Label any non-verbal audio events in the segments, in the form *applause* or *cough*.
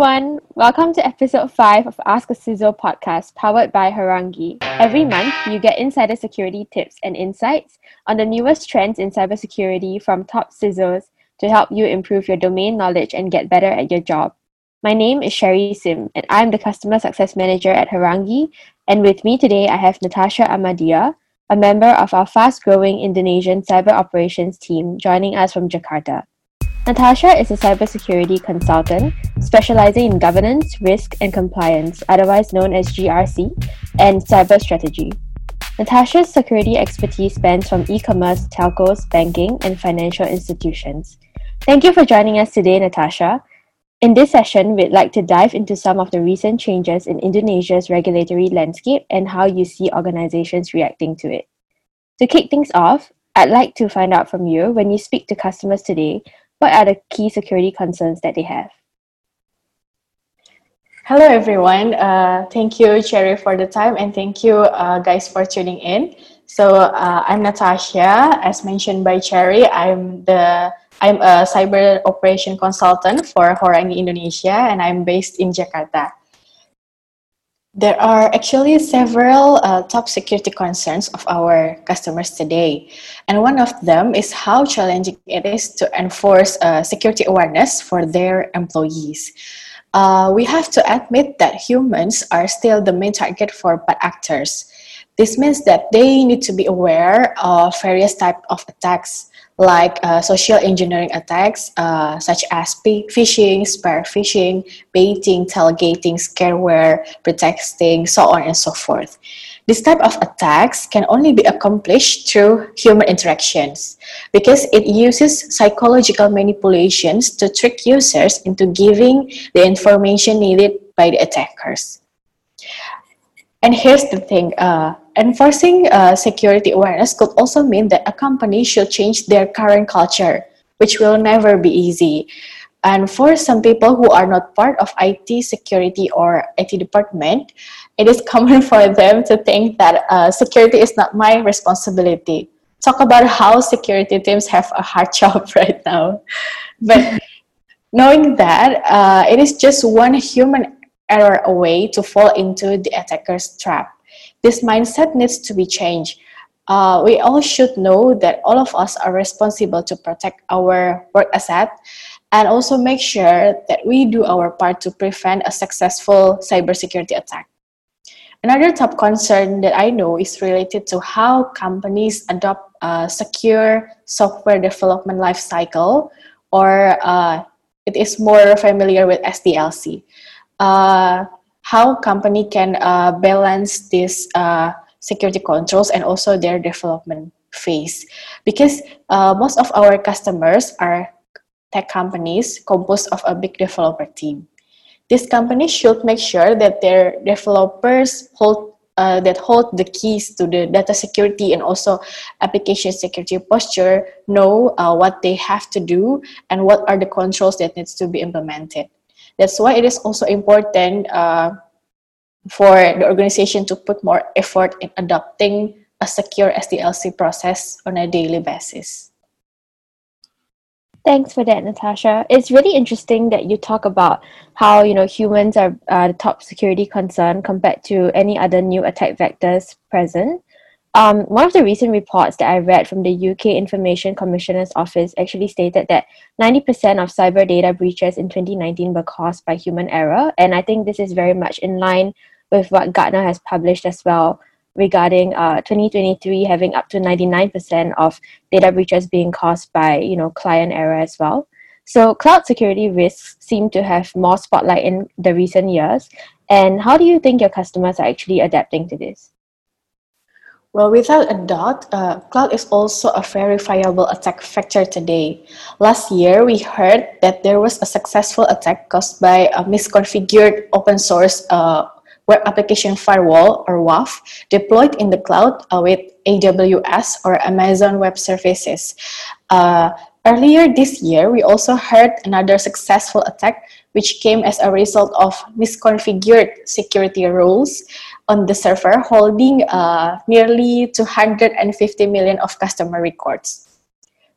everyone. Welcome to episode 5 of Ask a CISO podcast powered by Horangi. Every month, you get insider security tips and insights on the newest trends in cybersecurity from top CISOs to help you improve your domain knowledge and get better at your job. My name is Cherie Sim, and I'm the Customer Success Manager at Horangi. And with me today, I have Natasha Amadea, a member of our fast growing Indonesian cyber operations team, joining us from Jakarta. Natasha is a cybersecurity consultant specializing in governance, risk, and compliance, otherwise known as GRC, and cyber strategy. Natasha's security expertise spans from e commerce, telcos, banking, and financial institutions. Thank you for joining us today, Natasha. In this session, we'd like to dive into some of the recent changes in Indonesia's regulatory landscape and how you see organizations reacting to it. To kick things off, I'd like to find out from you when you speak to customers today, what are the key security concerns that they have? Hello, everyone. Uh, thank you, Cherry, for the time, and thank you, uh, guys, for tuning in. So, uh, I'm Natasha. As mentioned by Cherry, I'm the I'm a cyber operation consultant for Horangi Indonesia, and I'm based in Jakarta. There are actually several uh, top security concerns of our customers today. And one of them is how challenging it is to enforce uh, security awareness for their employees. Uh, we have to admit that humans are still the main target for bad actors. This means that they need to be aware of various types of attacks like uh, social engineering attacks uh, such as phishing, spear phishing, baiting, tailgating, scareware, pretexting, so on and so forth. This type of attacks can only be accomplished through human interactions because it uses psychological manipulations to trick users into giving the information needed by the attackers. And here's the thing uh, enforcing uh, security awareness could also mean that a company should change their current culture, which will never be easy. And for some people who are not part of IT security or IT department, it is *laughs* common for them to think that uh, security is not my responsibility. Talk about how security teams have a hard *laughs* job right now. But *laughs* knowing that uh, it is just one human error away to fall into the attacker's trap. This mindset needs to be changed. Uh, we all should know that all of us are responsible to protect our work asset and also make sure that we do our part to prevent a successful cybersecurity attack. Another top concern that I know is related to how companies adopt a secure software development lifecycle, or uh, it is more familiar with SDLC uh, how company can uh, balance this uh, security controls and also their development phase. Because uh, most of our customers are tech companies composed of a big developer team. These companies should make sure that their developers hold uh, that hold the keys to the data security and also application security posture know uh, what they have to do and what are the controls that needs to be implemented that's why it is also important uh, for the organization to put more effort in adopting a secure SDLC process on a daily basis. Thanks for that, Natasha. It's really interesting that you talk about how you know humans are uh, the top security concern compared to any other new attack vectors present. Um, one of the recent reports that I read from the UK Information Commissioner's Office actually stated that 90% of cyber data breaches in 2019 were caused by human error. And I think this is very much in line with what Gartner has published as well regarding uh, 2023 having up to 99% of data breaches being caused by you know client error as well. So cloud security risks seem to have more spotlight in the recent years. And how do you think your customers are actually adapting to this? Well, without a doubt, uh, cloud is also a verifiable attack vector today. Last year, we heard that there was a successful attack caused by a misconfigured open source uh, web application firewall or WAF deployed in the cloud uh, with AWS or Amazon Web Services. Uh, earlier this year, we also heard another successful attack which came as a result of misconfigured security rules on the server holding uh, nearly 250 million of customer records.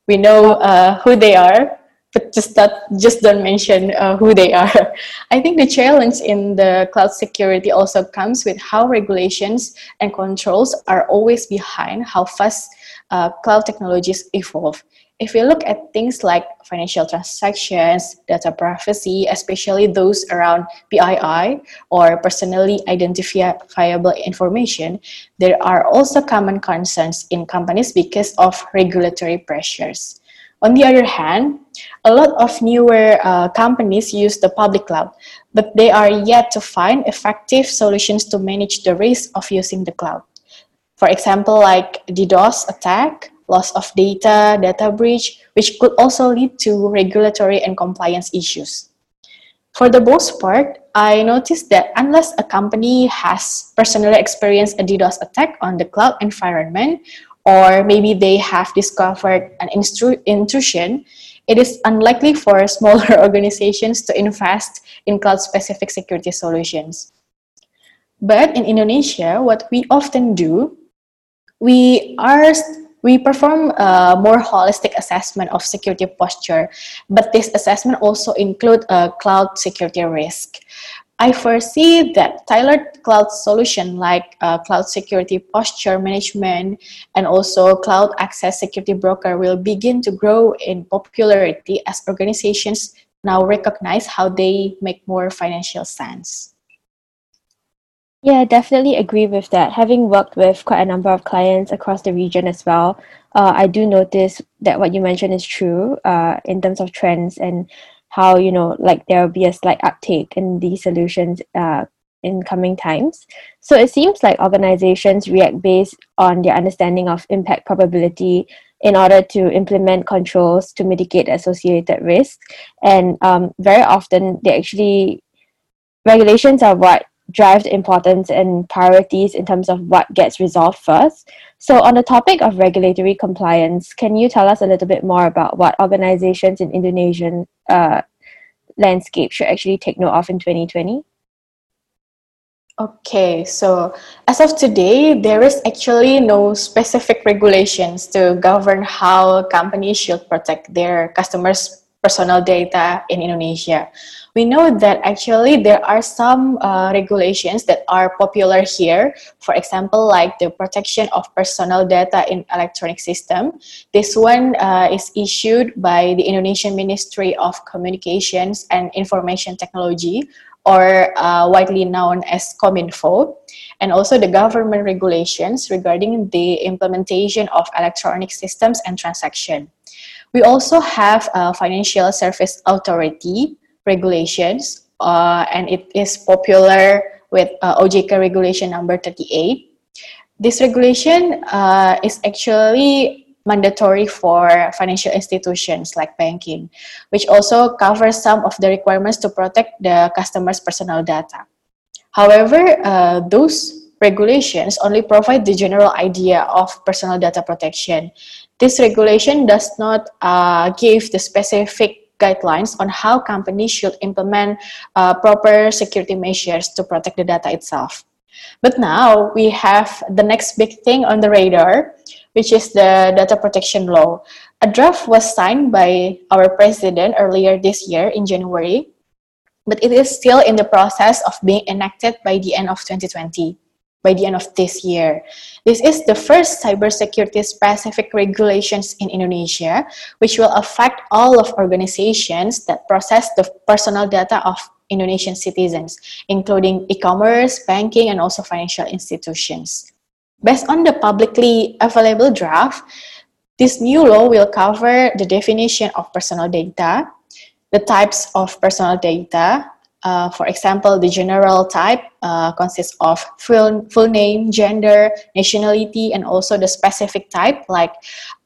We know uh, who they are. but just that just don't mention uh, who they are. *laughs* I think the challenge in the cloud security also comes with how regulations and controls are always behind how fast uh, cloud technologies evolve. If we look at things like financial transactions, data privacy, especially those around PII or personally identifiable information, there are also common concerns in companies because of regulatory pressures. On the other hand, a lot of newer uh, companies use the public cloud, but they are yet to find effective solutions to manage the risk of using the cloud. For example, like DDoS attack, loss of data, data breach, which could also lead to regulatory and compliance issues. For the most part, I noticed that unless a company has personally experienced a DDoS attack on the cloud environment or maybe they have discovered an intrusion, it is unlikely for *laughs* smaller organizations to invest in cloud-specific security solutions. But in Indonesia, what we often do, we are we perform a more holistic assessment of security posture, but this assessment also include a cloud security risk. I foresee that tailored cloud solution like uh, cloud security posture management and also cloud access security broker will begin to grow in popularity as organizations now recognize how they make more financial sense. Yeah, definitely agree with that. Having worked with quite a number of clients across the region as well, uh, I do notice that what you mentioned is true uh, in terms of trends and how you know like there will be a slight uptake in these solutions uh, in coming times. So it seems like organizations react based on their understanding of impact probability in order to implement controls to mitigate associated risks. And um, very often, they actually regulations are what drive the importance and priorities in terms of what gets resolved first. So, on the topic of regulatory compliance, can you tell us a little bit more about what organizations in Indonesian uh, landscape should actually take note of in 2020? Okay, so as of today, there is actually no specific regulations to govern how companies should protect their customers' personal data in Indonesia we know that actually there are some uh, regulations that are popular here. For example, like the protection of personal data in electronic system. This one uh, is issued by the Indonesian Ministry of Communications and Information Technology or uh, widely known as Kominfo, and also the government regulations regarding the implementation of electronic systems and transaction. We also have a financial service authority regulations, uh, and it is popular with uh, OJK regulation number 38. This regulation uh, is actually mandatory for financial institutions like banking, which also covers some of the requirements to protect the customer's personal data. However, uh, those regulations only provide the general idea of personal data protection. This regulation does not uh, give the specific guidelines on how companies should implement uh, proper security measures to protect the data itself. But now we have the next big thing on the radar, which is the data protection law. A draft was signed by our president earlier this year in January, but it is still in the process of being enacted by the end of 2020 by the end of this year. This is the first cybersecurity specific regulations in Indonesia, which will affect all of organizations that process the personal data of Indonesian citizens, including e-commerce, banking, and also financial institutions. Based on the publicly available draft, this new law will cover the definition of personal data, the types of personal data, uh, for example, the general type uh, consists of full, full name, gender, nationality, and also the specific type like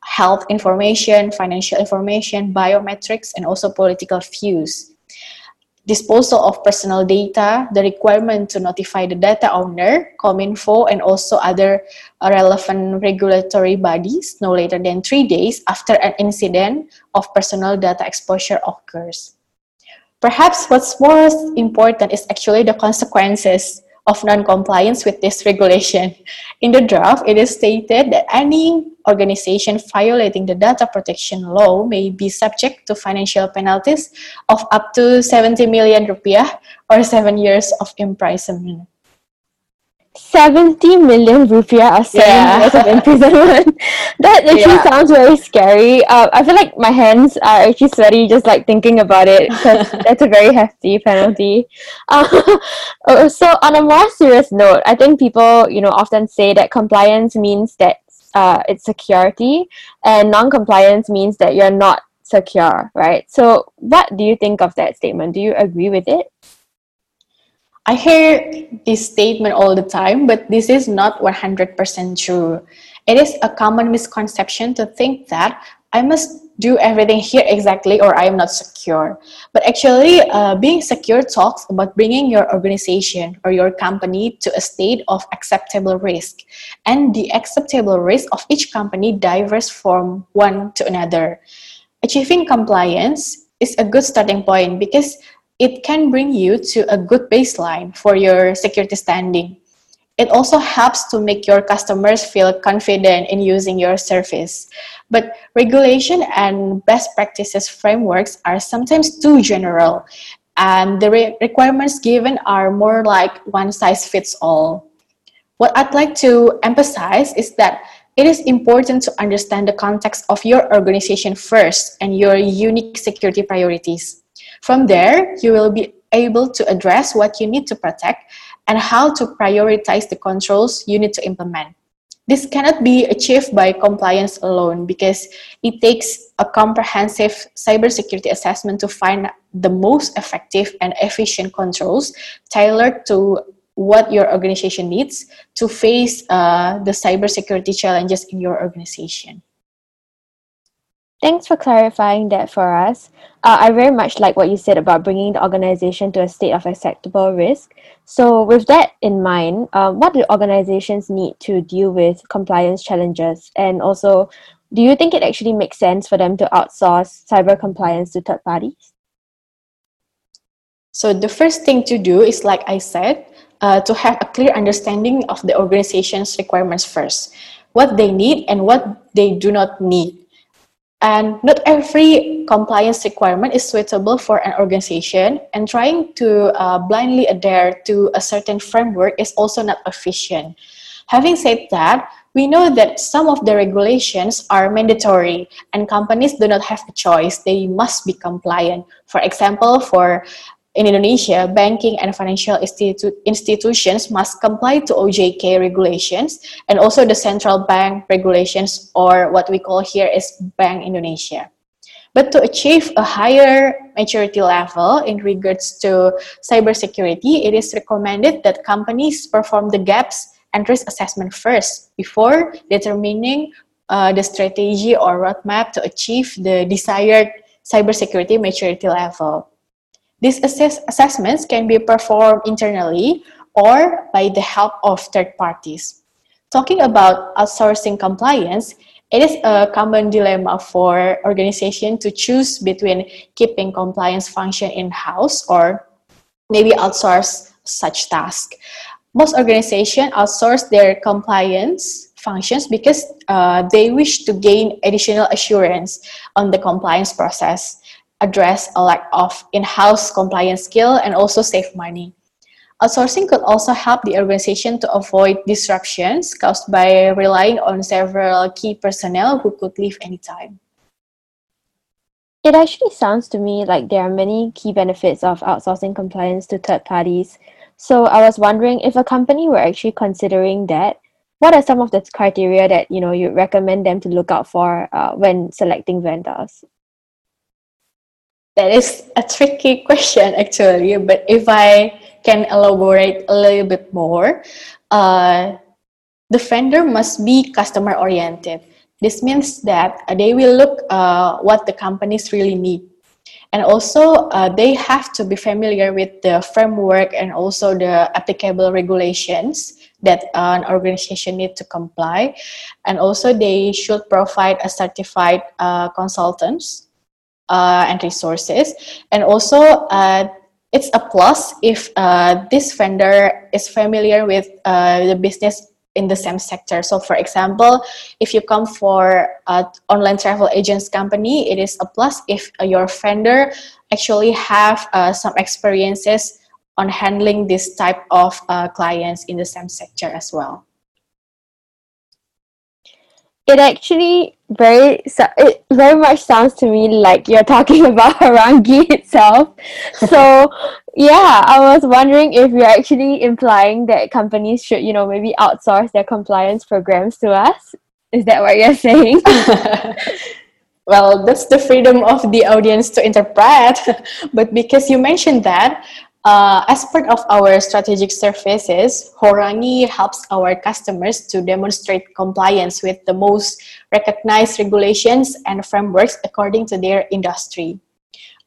health information, financial information, biometrics, and also political views. Disposal of personal data, the requirement to notify the data owner, Kominfo, and also other relevant regulatory bodies no later than three days after an incident of personal data exposure occurs. Perhaps what's most important is actually the consequences of non-compliance with this regulation. In the draft, it is stated that any organization violating the data protection law may be subject to financial penalties of up to 70 million rupiah or seven years of imprisonment. 70 million rupiah or seven Yeah. years of imprisonment. *laughs* that actually Yeah. sounds very scary. Uh, I feel like my hands are actually sweaty just like thinking about it because *laughs* that's a very hefty penalty. Uh, uh, *laughs* so, on a more serious note, I think people, you know, often say that compliance means that uh, it's security and non-compliance means that you're not secure, right? So, what do you think of that statement? Do you agree with it? I hear this statement all the time, but this is not 100% true. It is a common misconception to think that I must do everything here exactly or I am not secure. But actually, uh, being secure talks about bringing your organization or your company to a state of acceptable risk. And the acceptable risk of each company differs from one to another. Achieving compliance is a good starting point because it can bring you to a good baseline for your security standing. It also helps to make your customers feel confident in using your service. But regulation and best practices frameworks are sometimes too general, and the re- requirements given are more like one size fits all. What I'd like to emphasize is that it is important to understand the context of your organization first and your unique security priorities. From there, you will be able to address what you need to protect and how to prioritize the controls you need to implement. This cannot be achieved by compliance alone because it takes a comprehensive cybersecurity assessment to find the most effective and efficient controls tailored to what your organization needs to face uh, the cybersecurity challenges in your organization. Thanks for clarifying that for us. Uh, I very much like what you said about bringing the organization to a state of acceptable risk. So, with that in mind, uh, what do organizations need to deal with compliance challenges? And also, do you think it actually makes sense for them to outsource cyber compliance to third parties? So the first thing to do is, like I said, uh, to have a clear understanding of the organization's requirements first, what they need and what they do not need. And not every compliance requirement is suitable for an organization, and trying to uh, blindly adhere to a certain framework is also not efficient. Having said that, we know that some of the regulations are mandatory and companies do not have a choice. They must be compliant. For example, for in Indonesia, banking and financial institu- institutions must comply to OJK regulations and also the central bank regulations, or what we call here is Bank Indonesia. But to achieve a higher maturity level in regards to cybersecurity, it is recommended that companies perform the gaps and risk assessment first before determining uh, the strategy or roadmap to achieve the desired cybersecurity maturity level. These assess- assessments can be performed internally or by the help of third parties. Talking about outsourcing compliance, it is a common dilemma for organizations to choose between keeping compliance function in-house or maybe outsource such task. Most organizations outsource their compliance functions because uh, they wish to gain additional assurance on the compliance process address a lack of in-house compliance skill and also save money. Outsourcing could also help the organization to avoid disruptions caused by relying on several key personnel who could leave anytime. It actually sounds to me like there are many key benefits of outsourcing compliance to third parties. So I was wondering if a company were actually considering that, what are some of the criteria that you know you recommend them to look out for uh, when selecting vendors? That is a tricky *laughs* question, actually. But if I can elaborate a little bit more, uh, the vendor must be customer oriented. This means that uh, they will look uh, what the companies really need. And also, uh, they have to be familiar with the framework and also the applicable regulations that an organization need to comply. And also, they should provide a certified uh, consultants uh, and resources. And also, uh, it's a plus if uh, this vendor is familiar with uh, the business in the same sector. So, for example, if you come for an online travel agents company, it is a plus if uh, your vendor actually have uh, some experiences on handling this type of clients in the same sector as well it actually very it very much sounds to me like you're talking *laughs* about Horangi itself. So yeah, I was wondering if you're actually implying that companies should, you know, maybe outsource their compliance programs to us. Is that what you're saying? *laughs* well, that's the freedom of the audience to interpret. *laughs* but because you mentioned that, uh, as part of our strategic services, Horangi helps our customers to demonstrate compliance with the most recognized regulations and frameworks according to their industry.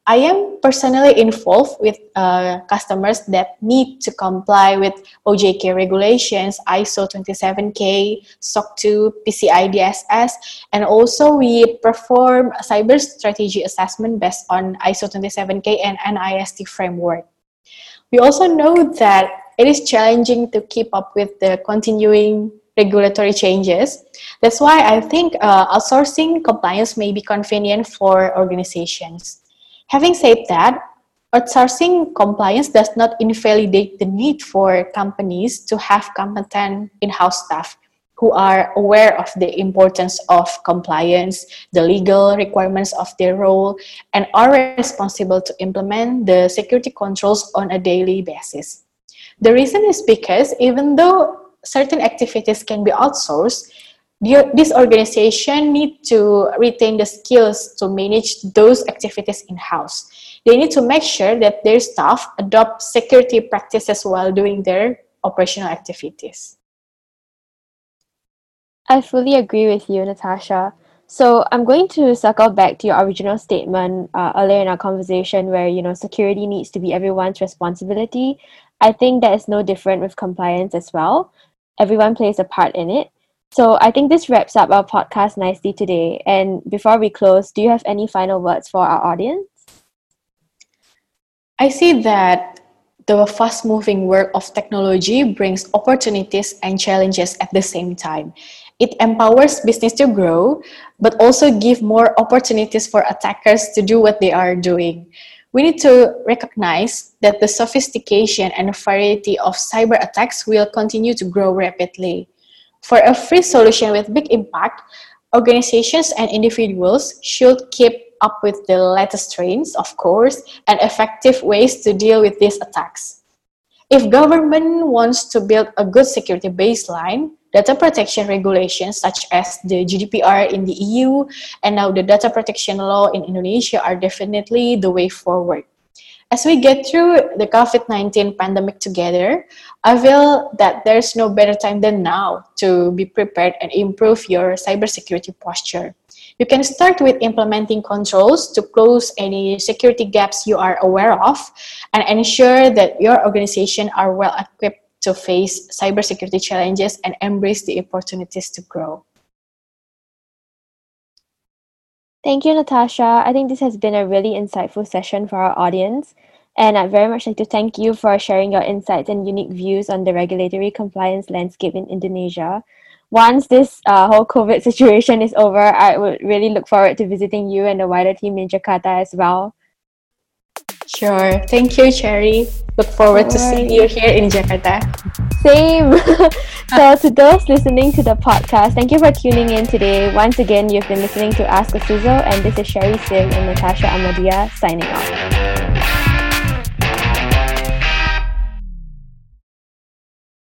I am personally involved with uh, customers that need to comply with OJK regulations, ISO 27K, SOC 2, PCI DSS, and also we perform cyber strategy assessment based on ISO 27K and NIST framework. We also know that it is challenging to keep up with the continuing regulatory changes. That's why I think uh, outsourcing compliance may be convenient for organizations. Having said that, outsourcing compliance does not invalidate the need for companies to have competent in-house staff who are aware of the importance of compliance, the legal requirements of their role, and are responsible to implement the security controls on a daily basis. The reason is because even though certain activities can be outsourced, this organization need to retain the skills to manage those activities in-house. They need to make sure that their staff adopt security practices while doing their operational activities. I fully agree with you, Natasha. So I'm going to circle back to your original statement uh, earlier in our conversation where, you know, security needs to be everyone's responsibility. I think that is no different with compliance as well. Everyone plays a part in it. So I think this wraps up our podcast nicely today. And before we close, do you have any final words for our audience? I see that the fast moving world of technology brings opportunities and challenges at the same time. It empowers business to grow, but also give more opportunities for attackers to do what they are doing. We need to recognize that the sophistication and variety of cyber attacks will continue to grow rapidly. For a free solution with big impact, organizations and individuals should keep up with the latest trends, of course, and effective ways to deal with these attacks. If government wants to build a good security baseline, data protection regulations such as the GDPR in the EU and now the data protection law in Indonesia are definitely the way forward. As we get through the COVID 19 pandemic together, I feel that there's no better time than now to be prepared and improve your cybersecurity posture. You can start with implementing controls to close any security gaps you are aware of and ensure that your organization are well equipped to face cybersecurity challenges and embrace the opportunities to grow. Thank you, Natasha. I think this has been a really insightful session for our audience. And I'd very much like to thank you for sharing your insights and unique views on the regulatory compliance landscape in Indonesia. Once this uh, whole COVID *laughs* situation is over, I would really look forward to visiting you and the wider team in Jakarta as well. Sure. Thank you, Cherry. Look forward to seeing you here in Jakarta. Same. *laughs* so, to those listening to the podcast, thank you for tuning in today. Once again, you've been listening to Ask a CISO, and this is Cherie Sim and Natasha Amadea signing off.